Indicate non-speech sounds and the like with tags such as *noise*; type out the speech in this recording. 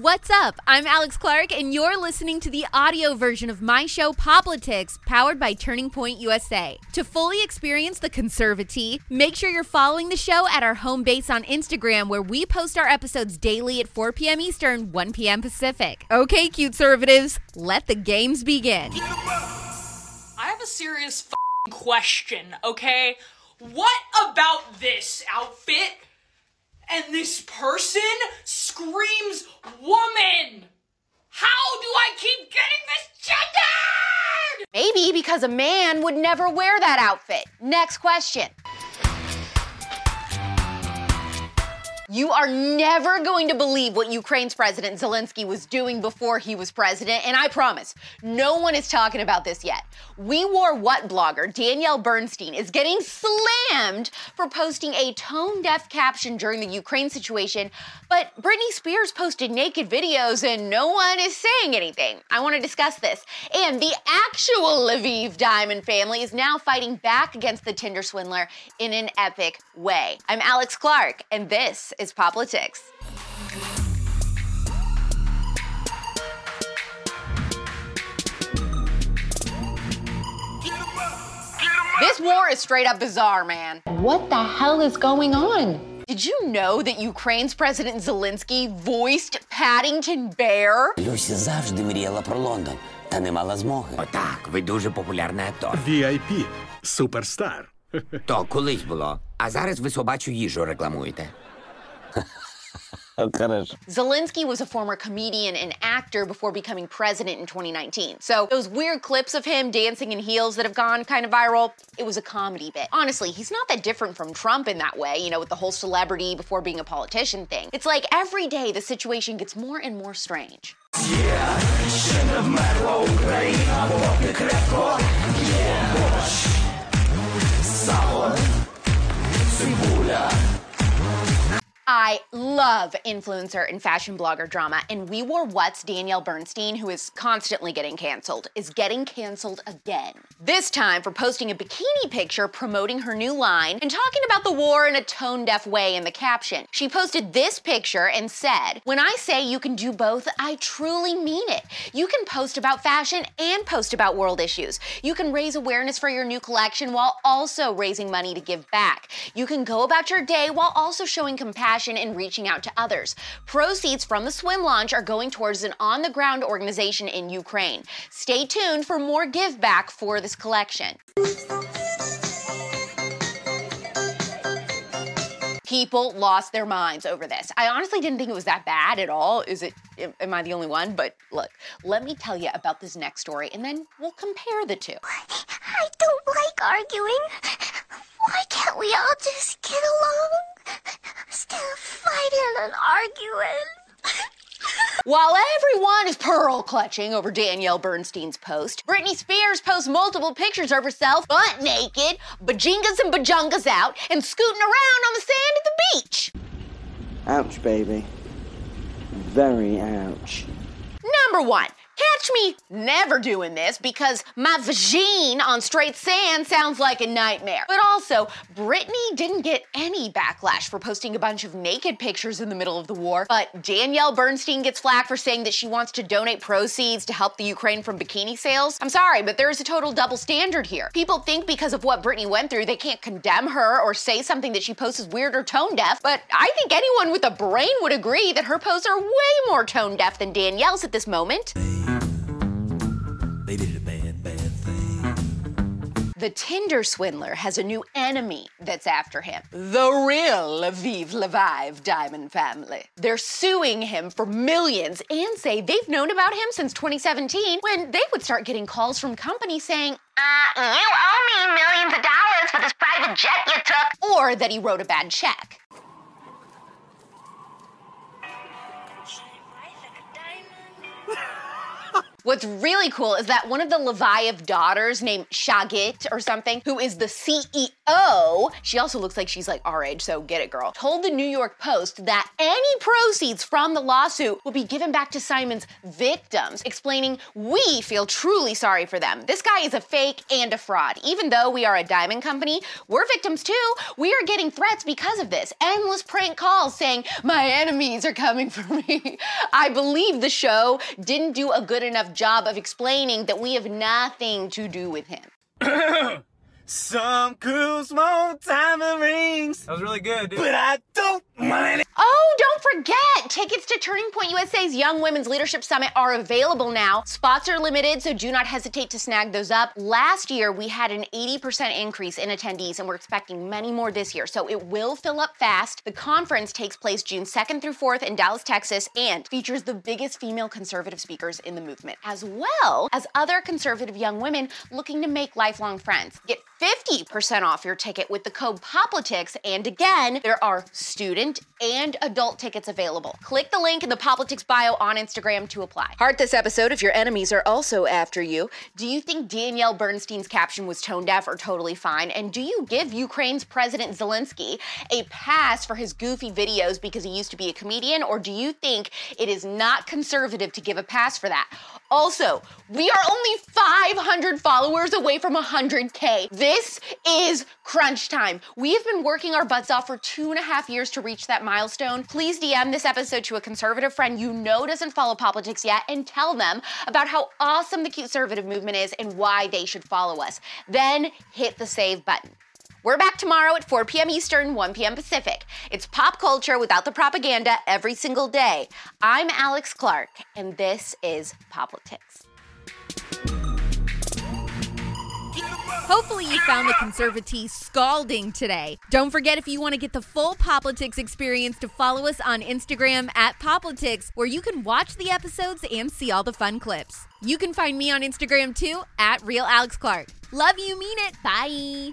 What's up? I'm Alex Clark, and you're listening to the audio version of my show, Poplitics, powered by Turning Point USA. To fully experience the conservative, make sure you're following the show at our home base on Instagram, where we post our episodes daily at 4 p.m. Eastern, 1 p.m. Pacific. Okay, cute conservatives, let the games begin. I have a serious question, okay? What about this outfit and this person screams woman? How do I keep getting this gendered? Maybe because a man would never wear that outfit. Next question. You are never going to believe what Ukraine's President Zelensky was doing before he was president, and I promise, no one is talking about this yet. We Wore What blogger Danielle Bernstein is getting slammed for posting a tone deaf caption during the Ukraine situation, but Britney Spears posted naked videos and no one is saying anything. I want to discuss this. And the actual Leviev Diamond family is now fighting back against the Tinder swindler in an epic way. I'm Alex Clark, and this is Poplitics. This war is straight up bizarre, man. What the hell is going on? Did you know that Ukraine's President Zelensky voiced Paddington Bear? Люся завжди мріяла про Лондон, та не мала змоги. Отак, ви дуже популярний актор. VIP. Суперстар. То колись було. А зараз ви собачу їжу рекламуєте. Хорошо. Zelensky was a former comedian and actor before becoming president in 2019. So those weird clips of him dancing in heels that have gone kind of viral, it was a comedy bit. Honestly, he's not that different from Trump in that way, you know, with the whole celebrity before being a politician thing. It's like every day the situation gets more and more strange. I love influencer and fashion blogger drama, and We Wore What's Danielle Bernstein, who is constantly getting canceled, is getting canceled again. This time for posting a bikini picture promoting her new line and talking about the war in a tone deaf way in the caption. She posted this picture and said, When I say you can do both, I truly mean it. You can post about fashion and post about world issues. You can raise awareness for your new collection while also raising money to give back. You can go about your day while also showing compassion and reaching out to others. Proceeds from the swim launch are going towards an on the ground organization in Ukraine. Stay tuned for more give back for this collection. People lost their minds over this. I honestly didn't think it was that bad at all. Is it, am I the only one? But look, let me tell you about this next story and then we'll compare the two. I don't like arguing. Why can't we all just get along? Instead of fighting and arguing. *laughs* While everyone is pearl clutching over Danielle Bernstein's post, Britney Spears posts multiple pictures of herself butt naked, bajingas and bajungas out, and scooting around on the sand at the beach. Ouch, baby. Very ouch. Number one, catch me never doing this because my vagine on straight sand sounds like a nightmare. But also, Britney didn't get any backlash for posting a bunch of naked pictures in the middle of the war, but Danielle Bernstein gets flack for saying that she wants to donate proceeds to help the Ukraine from bikini sales. I'm sorry, but there is a total double standard here. People think because of what Britney went through, they can't condemn her or say something that she posts is weird or tone deaf, but I think anyone with a brain would agree that her posts are way more tone deaf than Danielle's at this moment. They did a bad, bad thing. The Tinder swindler has a new enemy that's after him. The real Lviv Leviev Diamond family. They're suing him for millions and say they've known about him since 2017 when they would start getting calls from companies saying, Uh, you owe me millions of dollars for this private jet you took. or that he wrote a bad check. What's really cool is that one of the Leviev daughters, named Shagit or something, who is the CEO, she also looks like she's like our age, so get it, girl, told the New York Post that any proceeds from the lawsuit will be given back to Simon's victims, explaining, We feel truly sorry for them. This guy is a fake and a fraud. Even though we are a diamond company, we're victims too. We are getting threats because of this. Endless prank calls saying, My enemies are coming for me. *laughs* I believe the show didn't do a good enough job of explaining that we have nothing to do with him. *coughs* Some girls want diamond rings. That was really good, dude. But I don't mind it. Oh, don't forget! Tickets to Turning Point USA's Young Women's Leadership Summit are available now. Spots are limited, so do not hesitate to snag those up. Last year, we had an 80% increase in attendees, and we're expecting many more this year, so it will fill up fast. The conference takes place June 2nd through 4th in Dallas, Texas, and features the biggest female conservative speakers in the movement, as well as other conservative young women looking to make lifelong friends. Get 50% off your ticket with the code POPLITICS, and again, there are student and adult tickets available. Click the link in the Poplitics bio on Instagram to apply. Heart this episode if your enemies are also after you. Do you think Danielle Bernstein's caption was tone deaf or totally fine? And do you give Ukraine's President Zelensky a pass for his goofy videos because he used to be a comedian? Or do you think it is not conservative to give a pass for that? Also, we are only 500 followers away from 100K. This is crunch time. We have been working our butts off for two and a half years to reach that milestone. Please DM this episode to a conservative friend you know doesn't follow Poplitics yet and tell them about how awesome the conservative movement is and why they should follow us. Then hit the save button. We're back tomorrow at 4 p.m. Eastern, 1 p.m. Pacific. It's pop culture without the propaganda every single day. I'm Alex Clark, and this is Poplitics. Hopefully, you found the conservatee scalding today. Don't forget, if you want to get the full Poplitics experience, to follow us on Instagram at Poplitics, where you can watch the episodes and see all the fun clips. You can find me on Instagram too at Real Alex Clark. Love you, mean it. Bye.